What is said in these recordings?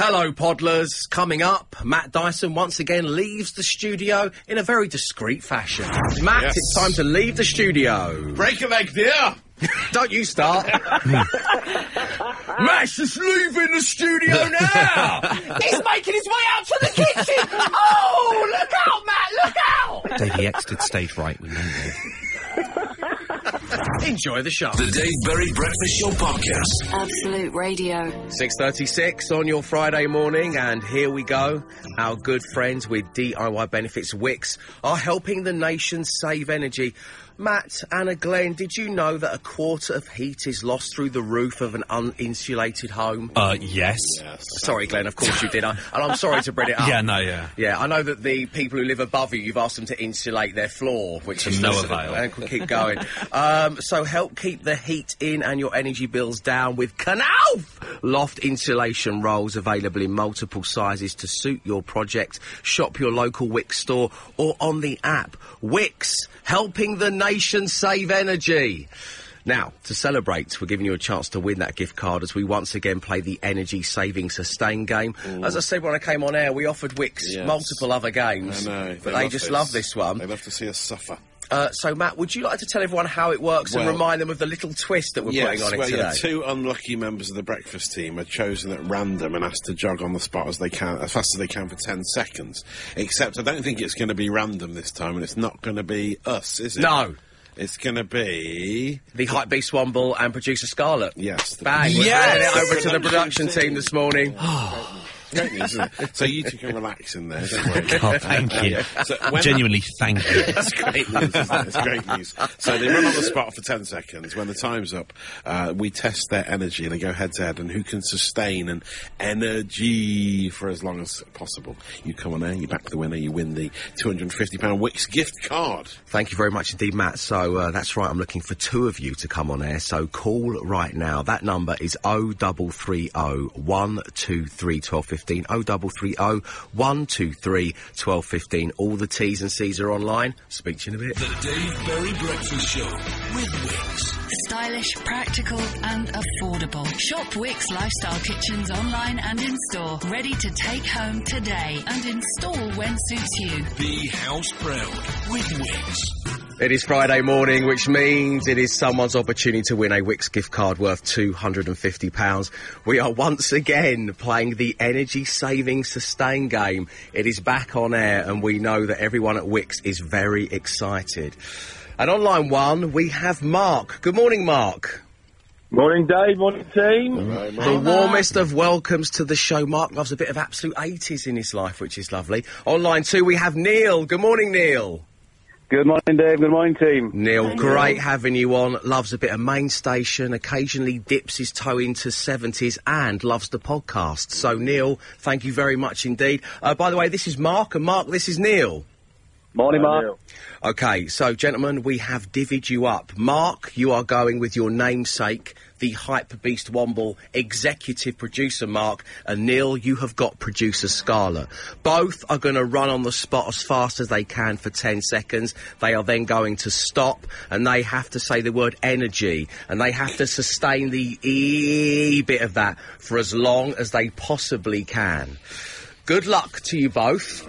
Hello, Podlers. Coming up, Matt Dyson once again leaves the studio in a very discreet fashion. Matt, Yes. it's time to leave the studio. Break a leg, dear. Don't you start. Matt's just leaving the studio now. He's making his way out to the kitchen. Oh, look out, Matt, look out. Davey exited stage right, we know that. Enjoy the show. The Dave Berry Breakfast Show Podcast. Absolute Radio. 6.36 on your Friday morning, and here we go. Our good friends with DIY Benefits Wickes are helping the nation save energy. Matt, Anna Glenn, did you know that a quarter of heat is lost through the roof of an uninsulated home? Uh, yes. Sorry, Glenn, of course you did. I, and I'm sorry to bring it up. Yeah, no, yeah. Yeah, I know that the people who live above you, you've asked them to insulate their floor, which is no just- avail. And we'll keep going. um, so help keep the heat in and your energy bills down with Knauf loft insulation rolls available in multiple sizes to suit your project. Shop your local Wickes store or on the app. Wickes, helping the nation save energy. Now, to celebrate, we're giving you a chance to win that gift card as we once again play the energy saving sustain game. As I said when I came on air, we offered Wickes Yes. multiple other games, I know. but they, just love this one. They love to see us suffer. Uh, so, Matt, would you like to tell everyone how it works and remind them of the little twist that we're yes, putting on it well, today? yeah, two unlucky members of the breakfast team are chosen at random and asked to jog on the spot as they can, as fast as they can for ten seconds. Except I don't think it's going to be random this time, and it's not going to be us, is it? No. It's going to be The Hype Beast Womble and producer Scarlett. yes. The Bang! We're Yes! over to the production team this morning. Great news, isn't it? So you two can relax in there. Don't worry. Oh, thank you. So when Genuinely, thank you. That's great news. Isn't it? It's great news. So they run on the spot for 10 seconds. When the time's up, uh, we test their energy and they go head to head and who can sustain an energy for as long as possible. You come on there, you back the winner, you win the £250 Wickes gift card. Thank you very much indeed, Matt. So uh, that's right. I'm looking for two of you to come on air. So call right now. That number is 0330 123 1215. 0330 123 1215. All the T's and C's are online. Speak to you in a bit. The Dave Berry Breakfast Show with Wickes. Stylish, practical, and affordable. Shop Wickes Lifestyle Kitchens online and in store. Ready to take home today and install when suits you. Be house proud with Wickes. It is Friday morning, which means it is someone's opportunity to win a Wickes gift card worth £250. We are once again playing the energy saving sustain game. It is back on air and we know that everyone at Wickes is very excited. And on line one, we have Mark. Good morning, Mark. Morning, Dave. Morning, team. The warmest of welcomes to the show. Mark loves a bit of absolute 80s in his life, which is lovely. On line two, we have Neil. Good morning, Neil. Good morning, Dave. Good morning, team. Neil, great having you on. Loves a bit of main station, occasionally dips his toe into 70s and loves the podcast. So, Neil, thank you very much indeed. Uh, by the way, this is Mark, and Mark, this is Neil. Morning, Mark. Okay, so, gentlemen, we have divvied you up. Mark, you are going with your namesake, the Hype Beast Womble executive producer, Mark, and Neil, you have got producer Scarlett. Both are going to run on the spot as fast as they can for 10 seconds. They are then going to stop, and they have to say the word energy, and they have to sustain the E bit of that for as long as they possibly can. Good luck to you both.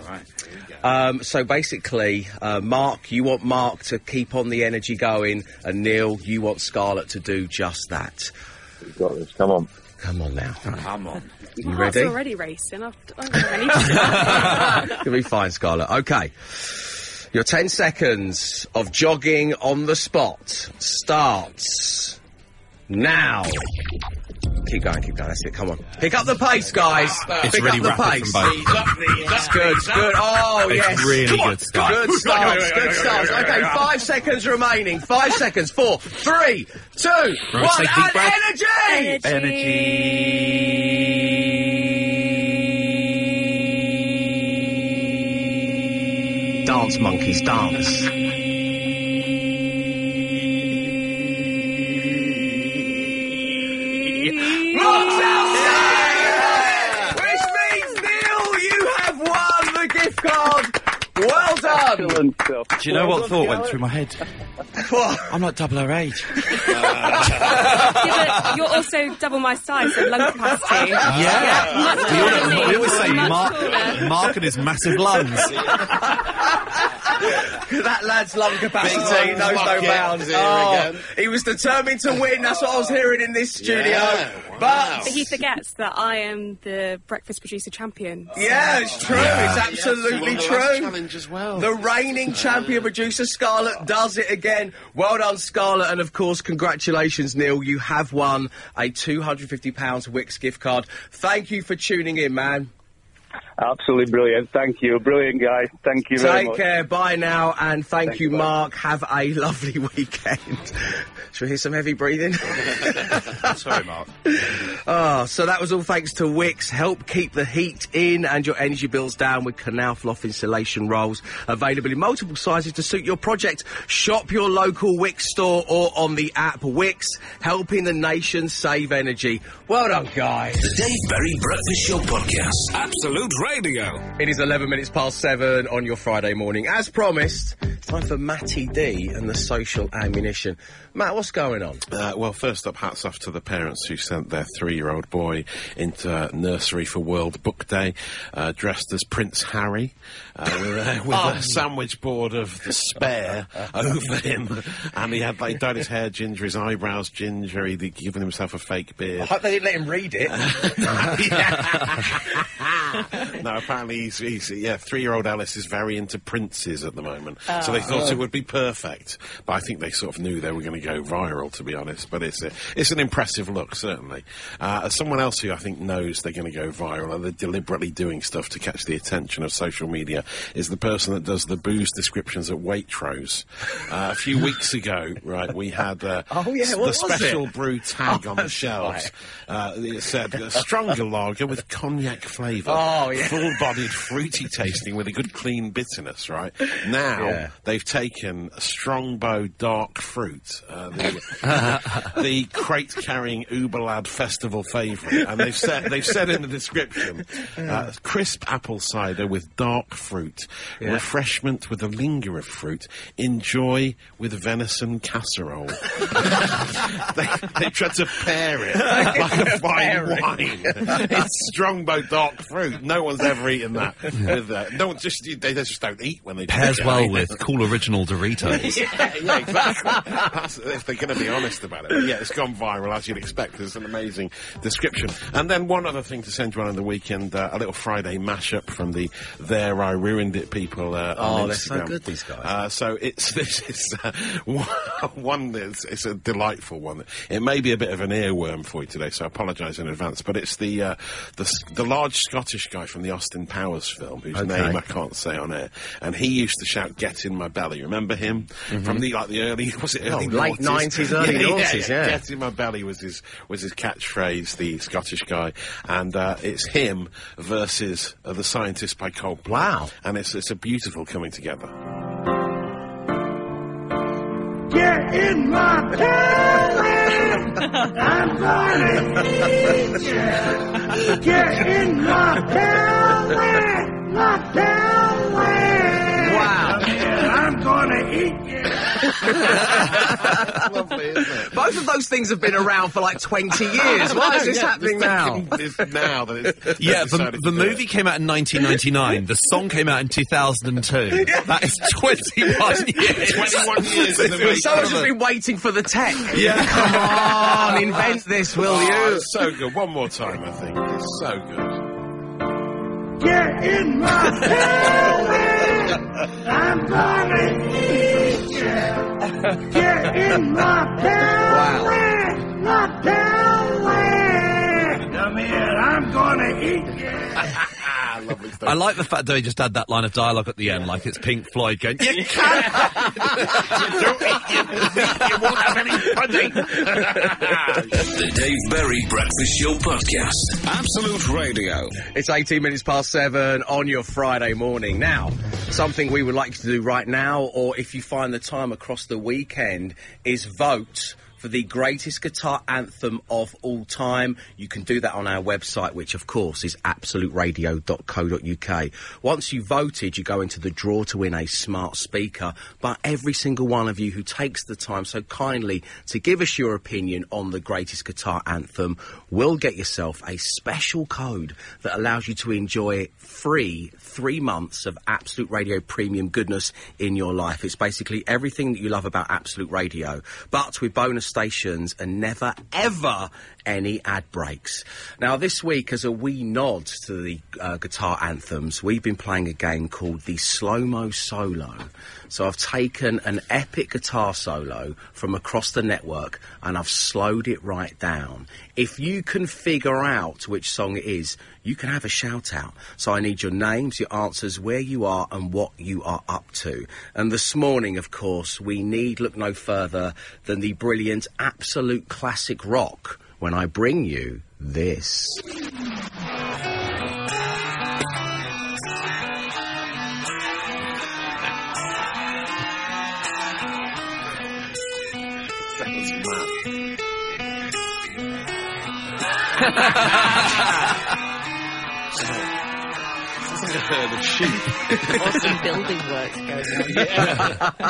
Um, so basically, uh, Mark, you want Mark to keep on the energy going, and Neil, you want Scarlett to do just that. You've got this. Come on. Come on now. Come on. You My ready? already racing. I've, I'm ready. You'll be fine, Scarlett. Okay. Your 10 seconds of jogging on the spot starts now. Keep going, keep going. That's it. Come on. Pick up the pace, guys. It's Pick really up the rapid pace. from both. That's good, good. Oh, It's yes. really Come on. good stuff. Good starts, good starts. Okay, five seconds remaining. Five seconds. Four, three, two, one. take a deep And breath. energy! Dance, monkeys, dance. and stuff. Do you know what thought went through my head? what? I'm like double her age. yeah, but you're also double my size, so lung capacity. Yeah. yeah we, always, we always say Mark, Mark and his massive lungs. that lad's lung capacity Big knows no bounds. Oh, he was determined to win. That's what I was hearing in this studio. Yeah, wow. But But he forgets that I am the breakfast producer champion. yeah, it's true. It's absolutely Yes, won the last true. challenge as well. The reigning champion producer Scarlett does it again. Well done, Scarlett, and of course, congratulations, Neil. You have won a two hundred fifty pounds Wickes gift card. Thank you for tuning in, man. Absolutely brilliant. Thank you. Brilliant, guys. Thank you very much. Take care. Bye now, and thank, Thank you, you, bye. Mark. Have a lovely weekend. Shall we hear some heavy breathing? Sorry, Mark. Ah, so that was all thanks to Wickes. Help keep the heat in and your energy bills down with Knauf loft insulation rolls. Available in multiple sizes to suit your project. Shop your local Wickes store or on the app Wickes, helping the nation save energy. Well done, guys. The Dave Berry Breakfast Show Podcast. Absolute Radio. It is 11 minutes past seven on your Friday morning. As promised, it's time for Matty D and the social ammunition. Matt, what's going on? Uh, well, first up, hats off to the parents who sent their three-year-old boy into nursery for World Book Day, uh, dressed as Prince Harry, uh, with, a, with a sandwich board of despair over him, and he had like dyed his hair ginger, his eyebrows ginger, he'd given himself a fake beard. I hope they didn't let him read it. no, apparently he's, he's yeah. Three-year-old Alice is very into princes at the moment, so they thought it would be perfect. But I think they sort of knew they were going to go viral, to be honest. But it's a, it's an impressive look, certainly. Uh, someone else who I think knows they're going to go viral and they're deliberately doing stuff to catch the attention of social media is the person that does the booze descriptions at Waitrose. Uh, a few weeks ago, right, we had uh, Oh, yeah, the was it? special brew tag Oh, on the shelves. right. Uh, it said stronger lager with cognac flavour. Oh, yeah. Full-bodied, fruity tasting with a good clean bitterness, right? Now, Yeah. they've taken a Strongbow dark fruit, uh, the, the crate-carrying Uberlad festival favourite, and they've said, they've said in the description, uh, crisp apple cider with dark fruit, refreshment with a linger of fruit, enjoy with venison casserole. they, they tried to pair it like a fine wine. it's Strongbow dark fruit. No one's ever eaten that. With that. No one just they just don't eat when they Pairs drink it. well with cool original Doritos. yeah, yeah, exactly. That's, if they're going to be honest about it. But yeah, it's gone viral as you'd expect. It's an amazing description. And then one other thing to send you on in the weekend: uh, a little Friday mashup from the "There I Ruined It" people. Uh, Oh, on they're so good, these guys. Uh, so it's this is uh, one- one that's it's a delightful one. It may be a bit of an earworm for you today, so I apologise in advance. But it's the uh, the the large Scottish guy from the Austin Powers film, whose Okay. name I can't say on air, and he used to shout "Get in my belly." Remember him from the like the early was it early Mm-hmm. Oh, late 90s? 90s, early 90s, yeah. Get in my belly was his was his catchphrase. The Scottish guy, and uh, it's him versus uh, the scientist by Coldplay. Wow. And it's it's a beautiful coming together. Get in my belly. I'm gonna eat you. Get in my belly. My belly. Wow. I'm gonna eat you. Lovely, isn't it? Both of those things have been around for like 20 years. Why is this happening now? It's now that it's Yeah, the, the movie it. came out in 1999. The song came out in 2002. That is 21 years. 21 years in the. Someone's just been waiting for the tech. Yeah. Come on, invent this, will Oh, you? it's so good. One more time, I think. It's so good. Get in my belly. I'm gonna eat you. Get in my belly. My belly. Come here. I'm gonna eat you. Lovely stuff. I like the fact that he just had that line of dialogue at the end, like it's Pink Floyd going, "You can't." you Don't eat you. You won't have any pudding. The Dave Berry Breakfast Show Podcast. Absolute Radio. It's 18 minutes past seven on your Friday morning. Now, something we would like you to do right now, or if you find the time across the weekend, is vote for the greatest guitar anthem of all time. You can do that on our website, which of course is absoluteradio.co.uk. Once you voted, you go into the draw to win a smart speaker. But every single one of you who takes the time so kindly to give us your opinion on the greatest guitar anthem will get yourself a special code that allows you to enjoy free three months of Absolute Radio premium goodness in your life. It's basically everything that you love about Absolute Radio, but with bonus stations and never ever any ad breaks. Now, this week, as a wee nod to the uh, guitar anthems, we've been playing a game called the Slow Mo Solo. So I've taken an epic guitar solo from across the network and I've slowed it right down. If you can figure out which song it is, you can have a shout out. So I need your names, your answers, where you are, and what you are up to. And this morning, of course, we need look no further than the brilliant absolute classic rock when I bring you this. Sounds like a herd of sheep. or some building work going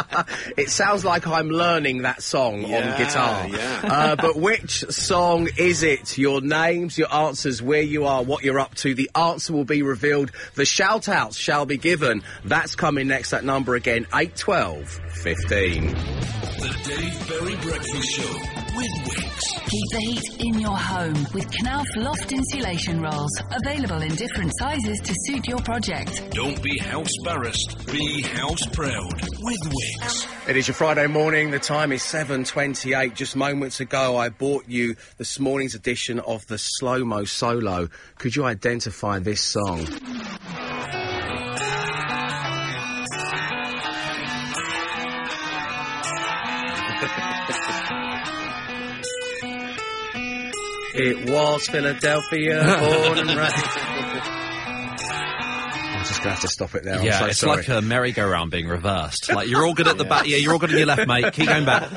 on. It sounds like I'm learning that song on guitar. yeah. Uh, but which song is it? Your names, your answers, where you are, what you're up to. The answer will be revealed. The shout outs shall be given. That's coming next. That number again, 812 15. The Dave Berry Breakfast Show with Wickes. Keep the heat in your home with Knauf Loft insulation rolls. Available in different sizes to suit your project. Don't be house barrassed, be house proud with Wickes. It is your Friday morning. The time is 7.28. Just moments ago, I bought you this morning's edition of the Slow Mo Solo. Could you identify this song? It was Philadelphia, born and raised. I'm just going to have to stop it there. I'm yeah, so it's sorry. like a merry-go-round being reversed. Like you're all good at the back. Yeah, you're all good on your left, mate. Keep going back.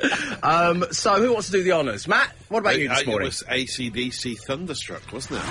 Um, so, who wants to do the honours? Matt, what about you Uh, this It morning? was ACDC Thunderstruck, wasn't it?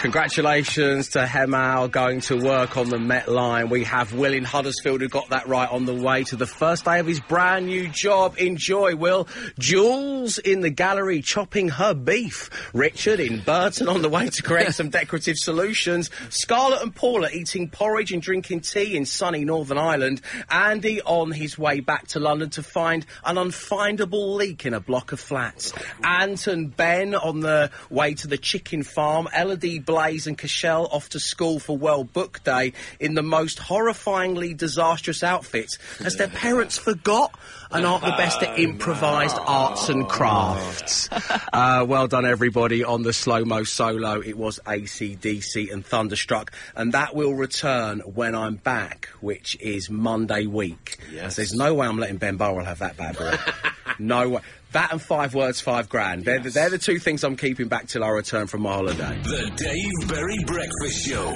Congratulations to Hemal going to work on the Met line. We have Will in Huddersfield who got that right on the way to the first day of his brand new job. Enjoy, Will. Jules in the gallery chopping her beef. Richard in Burton on the way to create some decorative solutions. Scarlett and Paula eating porridge and drinking tea in sunny Northern Ireland. Andy on his way back to London to find an unfindable leak in a block of flats. Ant and Ben on the way to the chicken farm. Elodie, Blaze and Cashel off to school for World Book Day in the most horrifyingly disastrous outfits as their parents forgot and aren't the best at improvised arts and crafts. uh, well done, everybody, on the slow mo solo. It was ACDC and Thunderstruck, and that will return when I'm back, which is Monday week. Yes. There's no way I'm letting Ben Burrell have that bad boy. no way. That and five words, five grand. They're, the, they're the two things I'm keeping back till I return from my holiday. The Dave Berry Breakfast Show.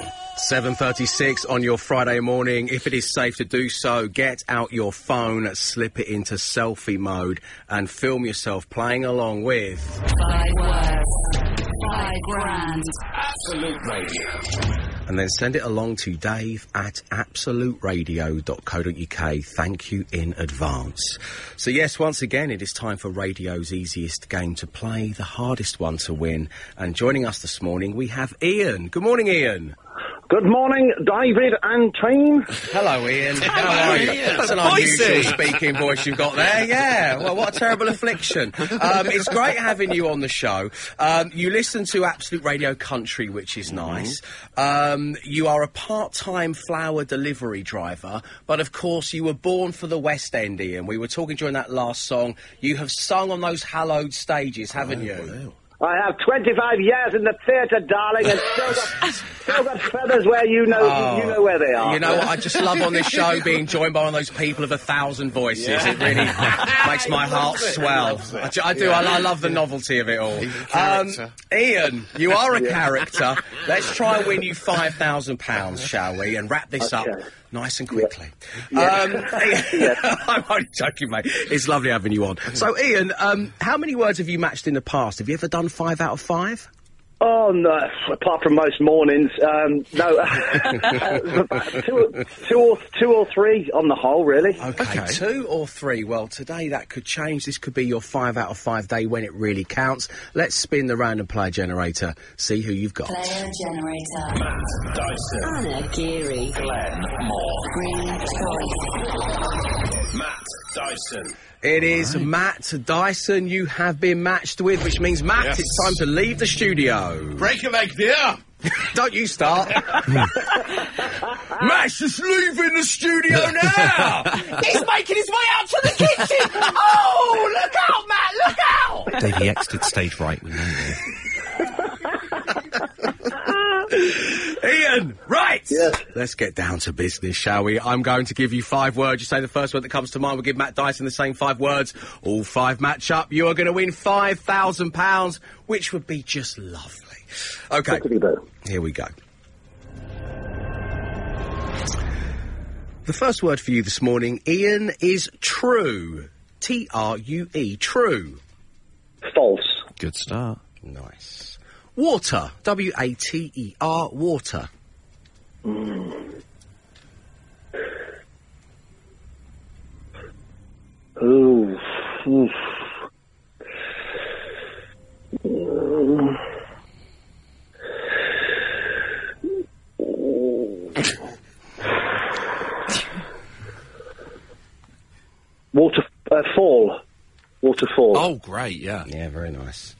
7.36 on your Friday morning. If it is safe to do so, get out your phone, slip it into selfie mode, and film yourself playing along with. Five words. Five grand. Absolute Radio. And then send it along to dave at absoluteradio.co.uk. Thank you in advance. So, yes, once again, it is time for radio's easiest game to play, the hardest one to win. And joining us this morning, we have Ian. Good morning, Ian. Good morning, David and team. Hello, Ian. How are you? That's an unusual speaking voice you've got there. Yeah. Well, what a terrible affliction. Um, it's great having you on the show. Um, you listen to Absolute Radio Country, which is nice. Um, you are a part-time flower delivery driver, but of course you were born for the West End, Ian. We were talking during that last song. You have sung on those hallowed stages, haven't you? I have 25 years in the theatre, darling, and still got, still got feathers where you know you know where they are. You know what? I just love on this show being joined by one of those people of a thousand voices. It really makes my heart swell. I, I do. I, I love the novelty of it all. He's a character. Ian, you are a character. Let's try and win you five thousand pounds, shall we? And wrap this up nice and quickly. Um, Ian, I'm only joking, mate. It's lovely having you on. So, Ian, um, how many words have you matched in the past? Have you ever done five out of five? Oh no! Apart from most mornings, um, no. two, two or two or three on the whole, really. Okay, two or three. Well, today that could change. This could be your five out of five day when it really counts. Let's spin the random player generator. See who you've got. Player generator. Dyson. Anna Geary. Glenn Moore. Green choice. Matt Dyson. It is Matt Dyson you have been matched with, which means Matt, Yes. it's time to leave the studio. Break a leg, dear. Don't you start. Matt's just leaving the studio now. He's making his way out to the kitchen. Oh, look out, Matt! Look out! Davey exited stage right. with know that. Ian, right. Yes. Let's get down to business, shall we? I'm going to give you five words. You say the first word that comes to mind. We'll give Matt Dyson the same five words. All five match up. You are going to win five thousand pounds, which would be just lovely. Okay, here we go. The first word for you this morning, Ian, is true. T R U E, true. False. Good start. Nice. Water. W A T E R. Water. Ooh. Oof. Mm. Water uh, fall. Waterfall. Oh, great. Yeah. Yeah, very nice.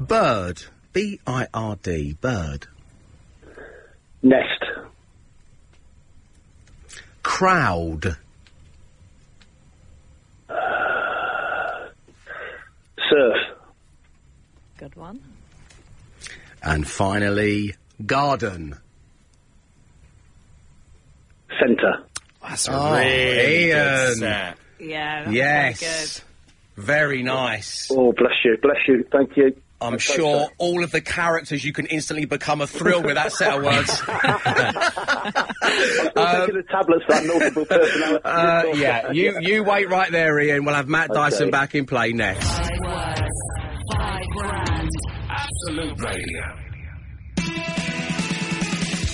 Bird. B I R D. Bird. Nest. Crowd. Surf. Good one. And finally, garden. Centre. That's Oh, Ian. Yeah. that's Yes. Very nice. Oh, bless you, bless you. Thank you. I'm That's sure sad. all of the characters you can instantly become a thrill with that set of words. I'm the tablets that multiple personality. Uh, yeah, you you wait right there, Ian. We'll have Matt Dyson back in play next. Five words. Five grand. Absolute Radio.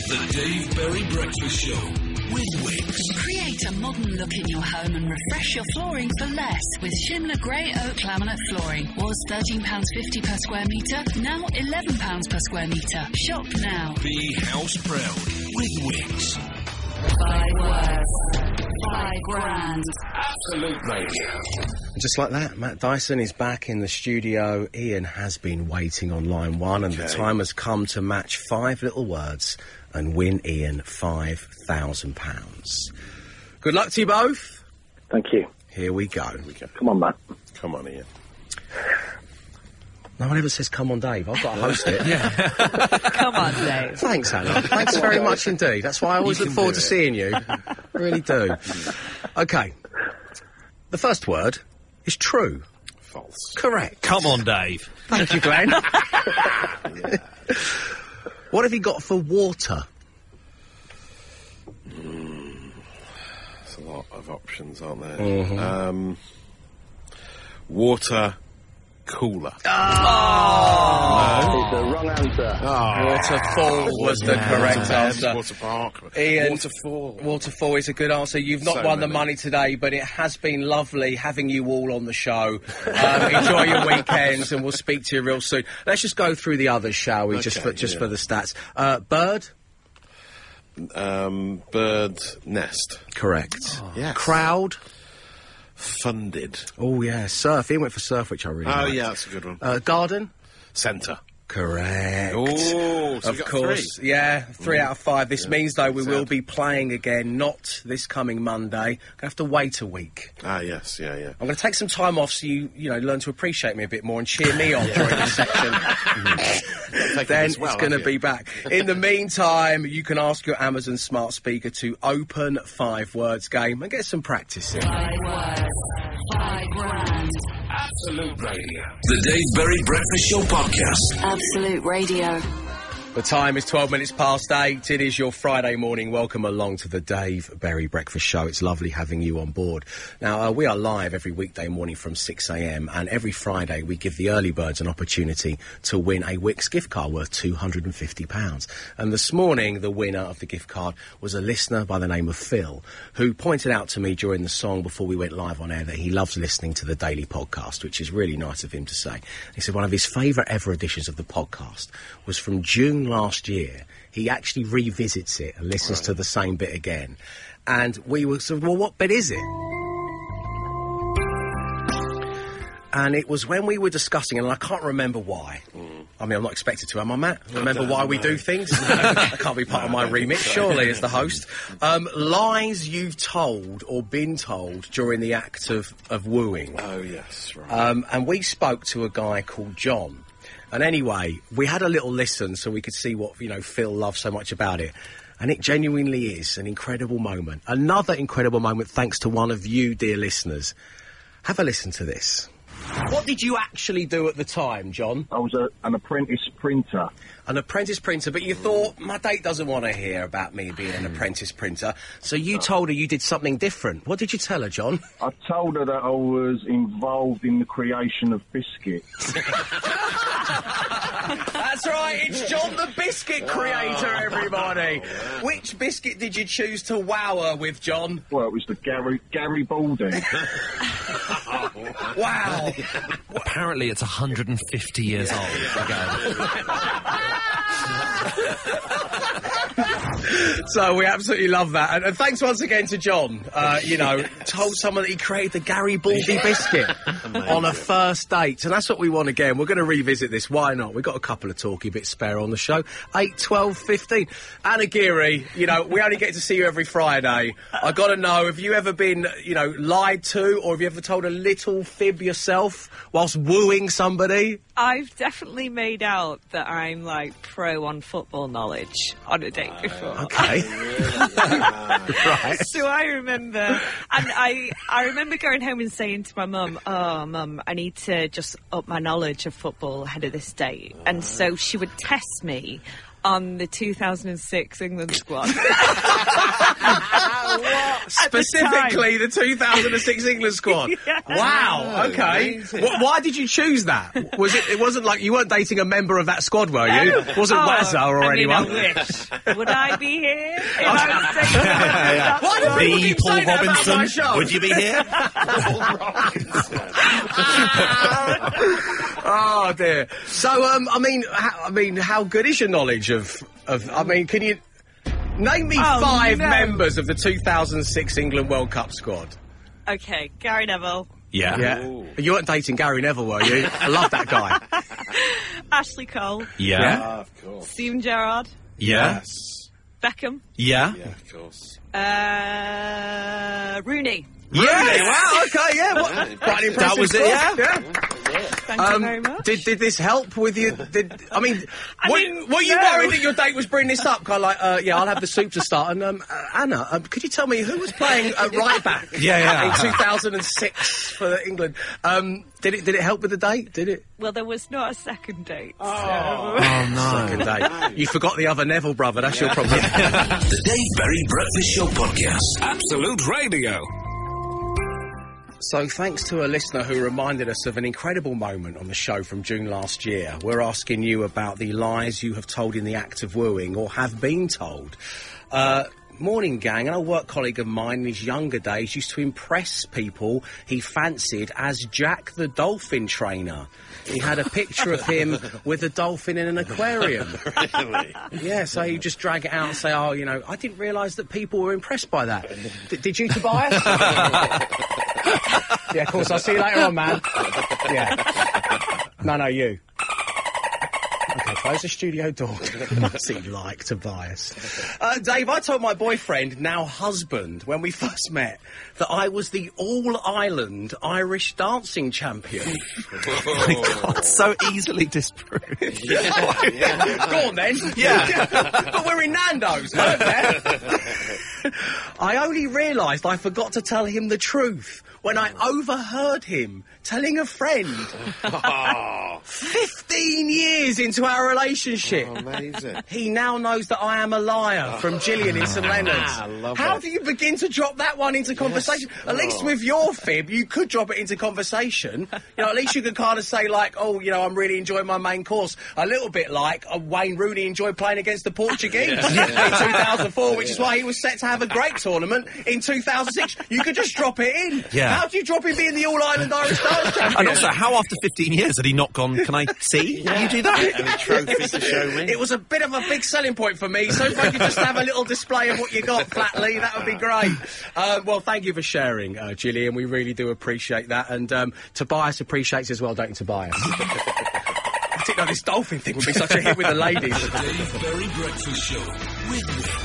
The Dave Berry Breakfast Show with Wickes. Create a modern look in your home and refresh your flooring for less with Shimla Grey Oak Laminate Flooring. Was £13.50 per square metre, now £11 per square metre. Shop now. Be house proud with Wickes. Five words. Five grand. Absolute Radio. Just like that, Matt Dyson is back in the studio. Ian has been waiting on line one, and the time has come to match five little words and win Ian five thousand pounds. Good luck to you both. Thank you. Here we go. Come on, Matt. Come on, Ian. No one ever says "Come on, Dave." I've got to host it. yeah. Come on, Dave. Thanks, Anna. Thanks very much indeed. That's why I always look forward to seeing you. really do. Okay. The first word is true. False. Correct. Come on, Dave. Thank you, Glenn. What have you got for water? There's a lot of options, aren't there? Mm-hmm. Um, water cooler. It's the wrong answer. Waterfall was the correct answer. Water park. Ian, Waterfall. Waterfall is a good answer. You've not So won the money today, but it has been lovely having you all on the show. Um, enjoy your weekends, and we'll speak to you real soon. Let's just go through the others, shall we? just for just yeah. for the stats. Uh, bird, Um, bird nest. correct. Yes. Crowd. Funded. Oh yeah, surf. He went for surf, which I really. Oh, liked. yeah, that's a good one. Uh, garden. Centre. Correct. Oh, so of got course. three. Yeah, three out of five. This means, though, we sad. will be playing again, not this coming Monday. Gonna have to wait a week. Ah, yes, yeah, yeah. I'm going to take some time off so you, you know, learn to appreciate me a bit more and cheer me on during this section. Then this well, it's going to be back. In the meantime, you can ask your Amazon smart speaker to open five words game and get some practice in. Five words, five grand. Absolute Radio. The Dave Berry Breakfast Show Podcast. Absolute Radio. The time is 12 minutes past eight. It is your Friday morning. Welcome along to the Dave Berry Breakfast Show. It's lovely having you on board. Now, uh, we are live every weekday morning from 6am and every Friday we give the early birds an opportunity to win a Wickes gift card worth £250. And this morning, the winner of the gift card was a listener by the name of Phil, who pointed out to me during the song before we went live on air that he loves listening to the daily podcast, which is really nice of him to say. He said one of his favourite ever editions of the podcast was from June last year. He actually revisits it and listens to the same bit again. And we were sort of, well, what bit is it? And it was when we were discussing, and I can't remember why. I mean, I'm not expected to, am I, Matt? Remember why we do things? that can't be part of my remit, surely, as the host. Um, lies you've told or been told during the act of, of wooing. Oh, yes, right. Um, and we spoke to a guy called John. And anyway, we had a little listen so we could see what, you know, Phil loves so much about it. And it genuinely is an incredible moment. Another incredible moment thanks to one of you, dear listeners. Have a listen to this. What did you actually do at the time, John? I was a, an apprentice printer. An apprentice printer, but you thought, my date doesn't want to hear about me being an hmm. apprentice printer. So you told her you did something different. What did you tell her, John? I told her that I was involved in the creation of biscuits. That's right, it's John the Biscuit Creator, everybody. Oh, Which biscuit did you choose to wow her with, John? Well, it was the Gary Garibaldi. Wow. Apparently, it's 150 years old ago. So we absolutely love that. And, and thanks once again to John. Uh, you know, told someone that he created the Garibaldi biscuit on a first date. And that's what we want again. We're going to revisit this. Why not? We've got a couple of talky bits spare on the show. 8, 12, 15. Anna Geary, you know, we only get to see you every Friday. i got to know, have you ever been, you know, lied to or have you ever told a little fib yourself whilst wooing somebody? I've definitely made out that I'm like pro on football knowledge on a date before. Okay. right. So I remember, and I I remember going home and saying to my mum, "Oh, mum, I need to just up my knowledge of football ahead of this date." And so she would test me on the 2006 England squad. Specifically, the, 2006 England squad. Yeah. Wow. Oh, okay. Wh- why did you choose that? Was it? It wasn't like you weren't dating a member of that squad, were you? It wasn't Oh, Wazza or I mean, anyone. I wish. Would I be here if I was dating a member of that Why do squad? people The keep Paul saying that about my Robinson. show? Would you be here? Uh, Oh dear. So, um, I mean, how, I mean, how good is your knowledge of of? I mean, can you name me Oh, five no. members of the 2006 England World Cup squad? Okay, Gary Neville, Yeah. Yeah. You weren't dating Gary Neville, were you? I love that guy. Ashley Cole, Yeah. Ah, of course. Steven Gerrard, Yeah. Yes. Beckham, Yeah. Yeah, of course. uh, Rooney. Really? Wow. Okay. Yeah. What, quite an impressive That was it, squad. yeah. Thank you very much. Um, Did did this help with you? Did I mean? I were, mean, were you no. worried that your date was bringing this up? Kind of like, uh, yeah, I'll have the soup to start. And um, uh, Anna, um, could you tell me who was playing uh, right back? Yeah, yeah. In 2006 for England. Um, did it did it help with the date? Did it? Well, there was not a second date. So. Oh no. Second date. You forgot the other Neville brother. That's your problem. The Dave Berry Breakfast Show Podcast. Absolute Radio. So, thanks to a listener who reminded us of an incredible moment on the show from June last year, we're asking you about the lies you have told in the act of wooing or have been told. Uh, Morning gang, an old work colleague of mine in his younger days used to impress people he fancied as Jack the dolphin trainer. He had a picture of him with a dolphin in an aquarium. Really? Yeah, so you just drag it out and say, oh, you know, I didn't realise that people were impressed by that. D- did you, Tobias? yeah, of course. I'll see you later on, man. Yeah. No, no, you. Okay, close the studio door. What's he like, Tobias? Uh, Dave, I told my boyfriend, now husband, when we first met, that I was the all-Ireland Irish dancing champion. My God, so easily disproved. Go on then. Yeah. but we're in Nando's, weren't there? I only realised I forgot to tell him the truth when I overheard him telling a friend Oh, 15 years into our relationship. amazing. He now knows that I am a liar from Gillian in St Leonard's. I love How it. do you begin to drop that one into conversation? At least with your fib, you could drop it into conversation. You know, at least you could kind of say like, "Oh, you know, I'm really enjoying my main course." A little bit like uh, Wayne Rooney enjoyed playing against the Portuguese in 2004, which is why he was set to have a great tournament in 2006. You could just drop it in. Yeah. How do you drop him being the All Ireland Irish dance champion? And also, how after 15 years had he not gone, can I see you do that? Any trophy to show me? It was a bit of a big selling point for me, so if I could just have a little display of what you got flatly, that would be great. Uh, well, thank you for sharing, uh, Gillian. We really do appreciate that. And um, Tobias appreciates as well, don't you, Tobias? I didn't know this dolphin thing would be such a hit with the ladies. Dave Berry Breakfast Show with Wickes.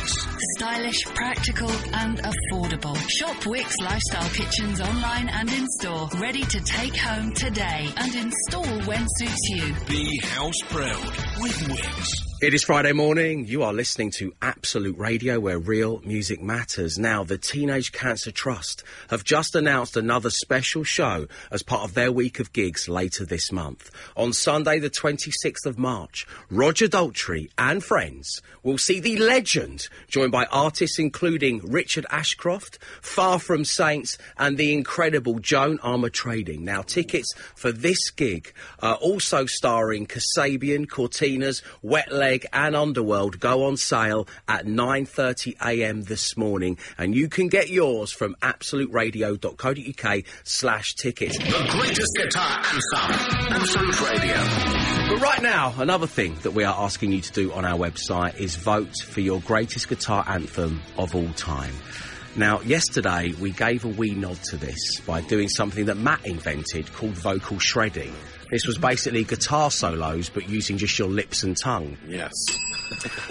Stylish, practical, and affordable. Shop Wickes Lifestyle Kitchens online and in store. Ready to take home today and install when suits you. Be house proud with Wickes. It is Friday morning. You are listening to Absolute Radio, where real music matters. Now, the Teenage Cancer Trust have just announced another special show as part of their week of gigs later this month. On Sunday, the 26th of March, Roger Daltrey and friends will see the legend, joined by artists including Richard Ashcroft, Far From Saints, and the incredible Joan Armatrading. Now, tickets for this gig, uh, also starring Kasabian, Cortinas, Wet And Underworld, go on sale at 9.30am this morning. And you can get yours from absoluteradio.co.uk slash tickets. The greatest guitar anthem. Absolute Radio. But right now, another thing that we are asking you to do on our website is vote for your greatest guitar anthem of all time. Now, yesterday we gave a wee nod to this by doing something that Matt invented called vocal shredding. This was basically guitar solos, but using just your lips and tongue. Yes.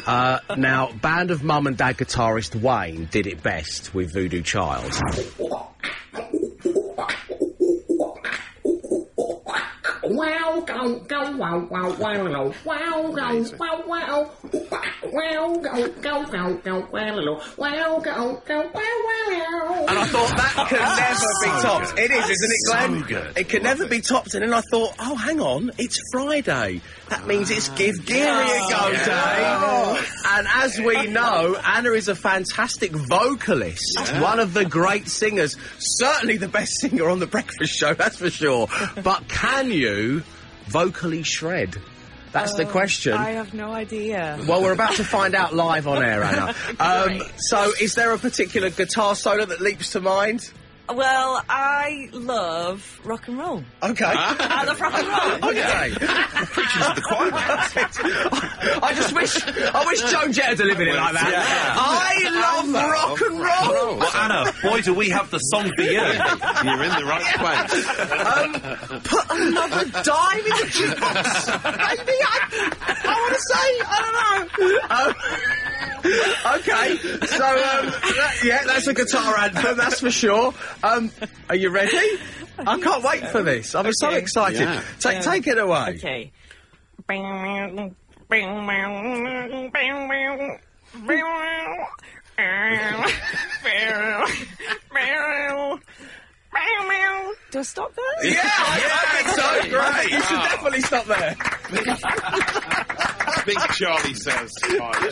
Uh, now, band of mum and dad guitarist Wayne did it best with Voodoo Child. Wow, go, go, wow, wow, wow, no. wow, go, wow, wow, wow, go, go, go, go, wow, wow, go, go, wow, wow. And I thought that can ah. never be topped. It is, isn't it, Glenn? So good. It can never be topped. And then I thought, oh, hang on, it's Friday. That means it's Give Geary a Go Day. And as we know, Anna is a fantastic vocalist, one of the great singers, certainly the best singer on the breakfast show, that's for sure. But can you vocally shred? That's the question. I have no idea. Well, we're about to find out live on air, Anna. Um, so, is there a particular guitar solo that leaps to mind? Well, I love rock and roll. Okay. I love rock and roll. Okay. Preaching to the choir. I just wish I wish Joan Jett had delivered it like that. I love rock and roll. Well, Anna, boy, do we have the song for you. You're in the right place. Um, put another dime in the jukebox. Maybe I, I want to say I don't know. Um, okay, so um, that- yeah, that's a guitar anthem, that's for sure. Um, are you ready? I can't wait for this. I'm so excited. Yeah. Take take it away. Okay. Do I stop there? Yeah, I, I think so. Great. You should definitely stop there. Think Charlie says. Five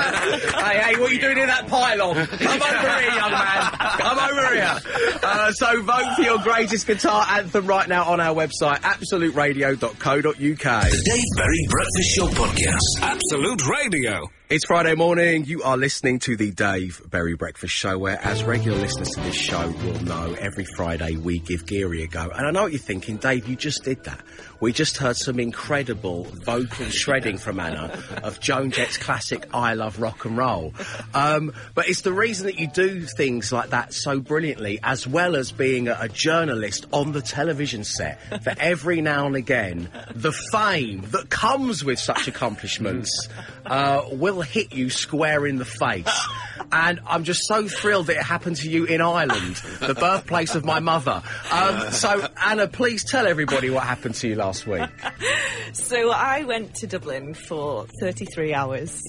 hey, hey, what are you doing in that pylon? Come over here, young man. Come over here. Uh, so vote for your greatest guitar anthem right now on our website, absoluteradio.co.uk. Dave Berry Breakfast Show Podcast. Absolute Radio. It's Friday morning. You are listening to the Dave Berry Breakfast Show, where, as regular listeners to this show will know, every Friday we give Geary a go. And I know what you're thinking, Dave, you just did that. We just heard some incredible vocal shredding from Anna of Joan Jett's classic I Love love rock and roll. Um, but it's the reason that you do things like that so brilliantly, as well as being a, a journalist on the television set. That every now and again, the fame that comes with such accomplishments uh, will hit you square in the face. And I'm just so thrilled that it happened to you in Ireland, the birthplace of my mother. Um, so, Anna, please tell everybody what happened to you last week. So I went to Dublin for 33 hours.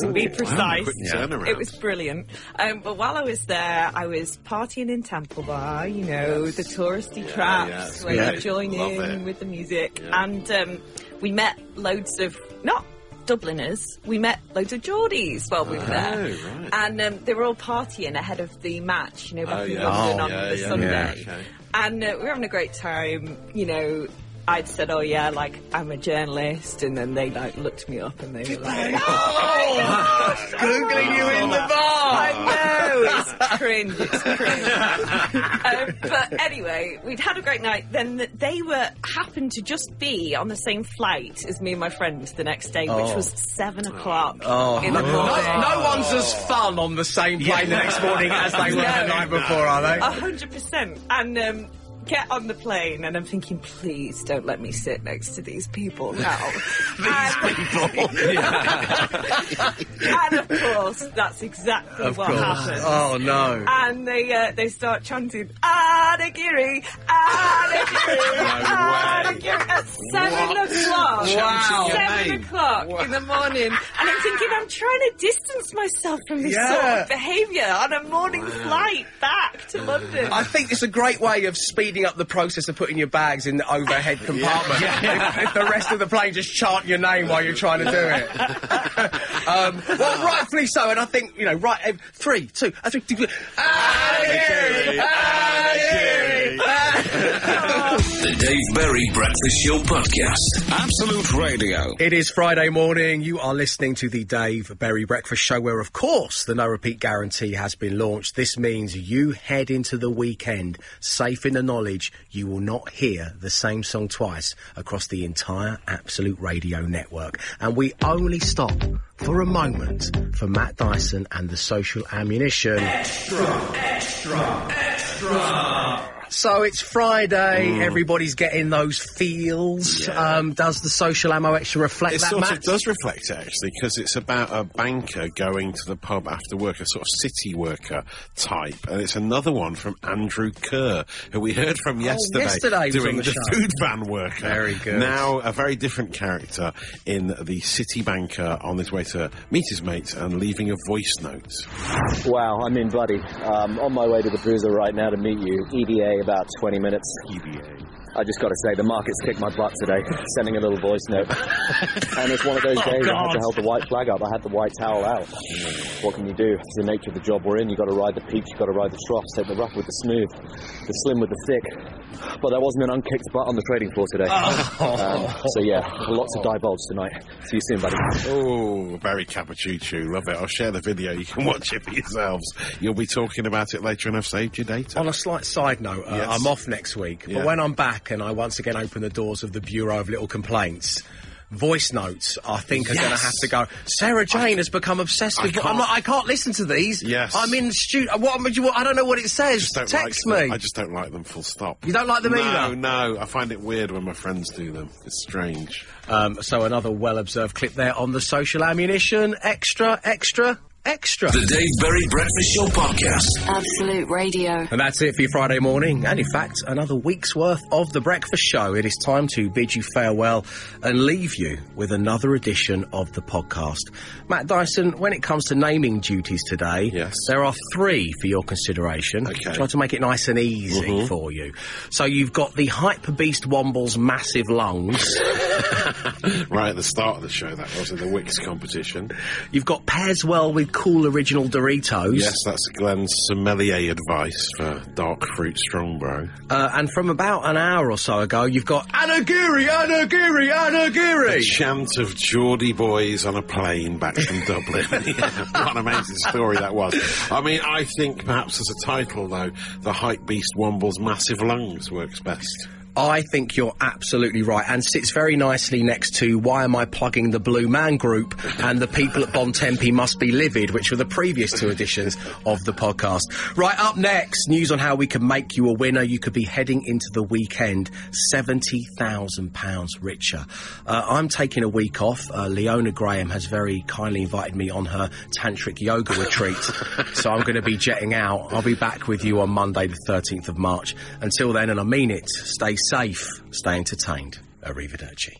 To be precise, quick turnaround. it was brilliant. Um, but while I was there, I was partying in Temple Bar, you know, the touristy traps yeah, where yeah. you join Love in it. with the music. And um, we met loads of, not Dubliners, we met loads of Geordies while we were there. Oh, right. And um, they were all partying ahead of the match, you know, back Oh, in yeah. London Oh, on yeah, the yeah, Sunday. yeah, okay. And uh, we were having a great time, you know. I'd said, "Oh yeah, like I'm a journalist," and then they like looked me up and they were like, Oh, googling you in the bar. I know, it's cringe, it's cringe. um, but anyway, we'd had a great night. Then they were happened to just be on the same flight as me and my friend the next day, which Oh. was seven o'clock Oh, in no, the morning. no, no one's as fun on the same plane the next morning as they were the night before, are they? A hundred percent. And um, get on the plane, and I'm thinking, please don't let me sit next to these people now. these people. and of course, that's exactly Of what course. happened. Oh no. And they uh, they start chanting Anagiri, Anagiri, Anagiri at seven o'clock. Wow. Seven name. o'clock in the morning, and I'm thinking I'm trying to distance myself from this sort of behaviour on a morning flight back to London. I think it's a great way of speeding up the process of putting your bags in the overhead compartment. If, if the rest of the plane just chant your name while you're trying to do it. um, well, rightfully so, and I think you know, right. eh, Three, two, three, two, Anagiri, Anagiri, Anagiri. The Dave Berry Breakfast Show Podcast. Absolute Radio. It is Friday morning. You are listening to the Dave Berry Breakfast Show, where, of course, the no repeat guarantee has been launched. This means you head into the weekend safe in the knowledge you will not hear the same song twice across the entire Absolute Radio network. And we only stop for a moment for Matt Dyson and the social ammunition. So it's Friday. Everybody's getting those feels. Um, does the social ammo extra reflect It that, sort Matt? of does reflect it actually, because it's about a banker going to the pub after work, a sort of city worker type, and it's another one from Andrew Kerr, who we heard from yesterday, Oh, yesterday doing the the, food van worker. Very good. Now a very different character in the city banker on his way to meet his mates and leaving a voice note. Wow, I'm in bloody. Um, on my way to the Bruiser right now to meet you. ETA about 20 minutes. I just got to say, the market's kicked my butt today, sending a little voice note. and it's one of those days I had to hold the white flag up. I had the white towel out. What can you do? It's the nature of the job we're in. you got to ride the peaks, you've got to ride the troughs, take the rough with the smooth, the slim with the thick. But there wasn't an unkicked butt on the trading floor today. Um, so yeah, lots of divulge tonight. See you soon, buddy. Oh, very capuchuchu. Love it. I'll share the video. You can watch it for yourselves. You'll be talking about it later and I've saved your data. On a slight side note, uh, Yes. I'm off next week, Yeah. but when I'm back and I once again open the doors of the Bureau of Little Complaints, voice notes I think are going to have to go. Sarah Jane has become obsessed with. I'm can't- not, I can't listen to these. Yes. I'm in studio. What you? I don't know what it says. Text like me. them. I just don't like them. Full stop. You don't like them no, either? No, I find it weird when my friends do them. It's strange. Um, so another well-observed clip there on the social ammunition. Extra, extra, extra. The Dave Berry Breakfast Show Podcast. Absolute Radio. And that's it for your Friday morning, and in fact, another week's worth of The Breakfast Show. It is time to bid you farewell and leave you with another edition of the podcast. Matt Dyson, when it comes to naming duties today, Yes. there are three for your consideration. Okay. Try to make it nice and easy mm-hmm. for you. So you've got the Hyper Beast Womble's massive lungs. right at the start of the show, that was in the Wickes competition. you've got Pearswell with cool original Doritos. Yes, that's Glenn's sommelier advice for dark fruit Strongbow. Uh, and from about an hour or so ago, you've got Anagiri, Anagiri, Anagiri. Chant of Geordie boys on a plane back from Dublin. Yeah, what an amazing story that was. I mean, I think perhaps as a title, though, the Hype Beast Womble's Massive Lungs works best. I think you're absolutely right, and sits very nicely next to Why Am I Plugging the Blue Man Group and the people at Bontempi Must Be Livid, which were the previous two editions of the podcast. Right, up next, news on how we can make you a winner. You could be heading into the weekend £70,000 richer. Uh, I'm taking a week off. Uh, Leona Graham has very kindly invited me on her tantric yoga retreat, so I'm going to be jetting out. I'll be back with you on Monday, the 13th of March. Until then, and I mean it, stay safe, stay entertained. Arrivederci.